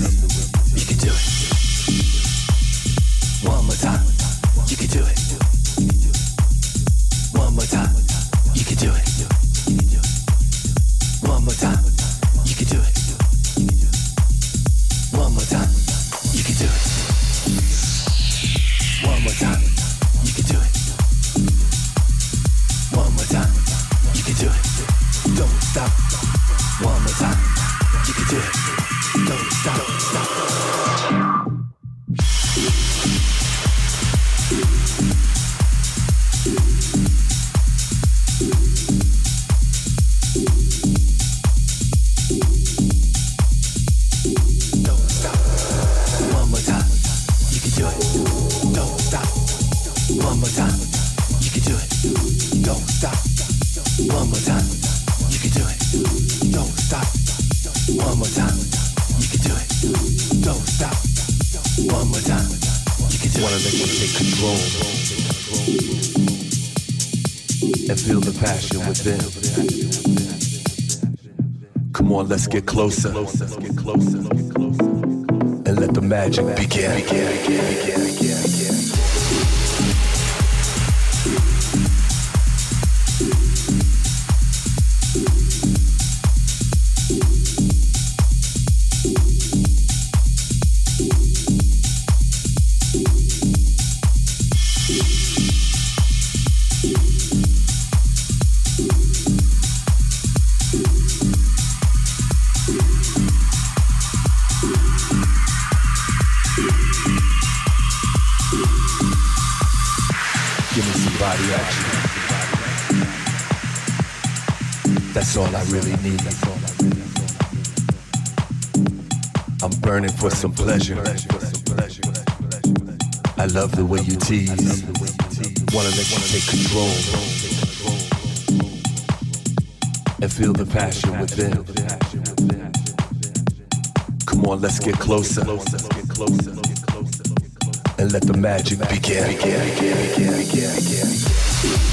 You can do it. get closer. And let the magic begin. begin, begin, begin some pleasure. I love the way you tease. Wanna let you take control. And feel the passion within. Come on, let's get closer. And let the magic begin. begin, begin, begin, begin, begin.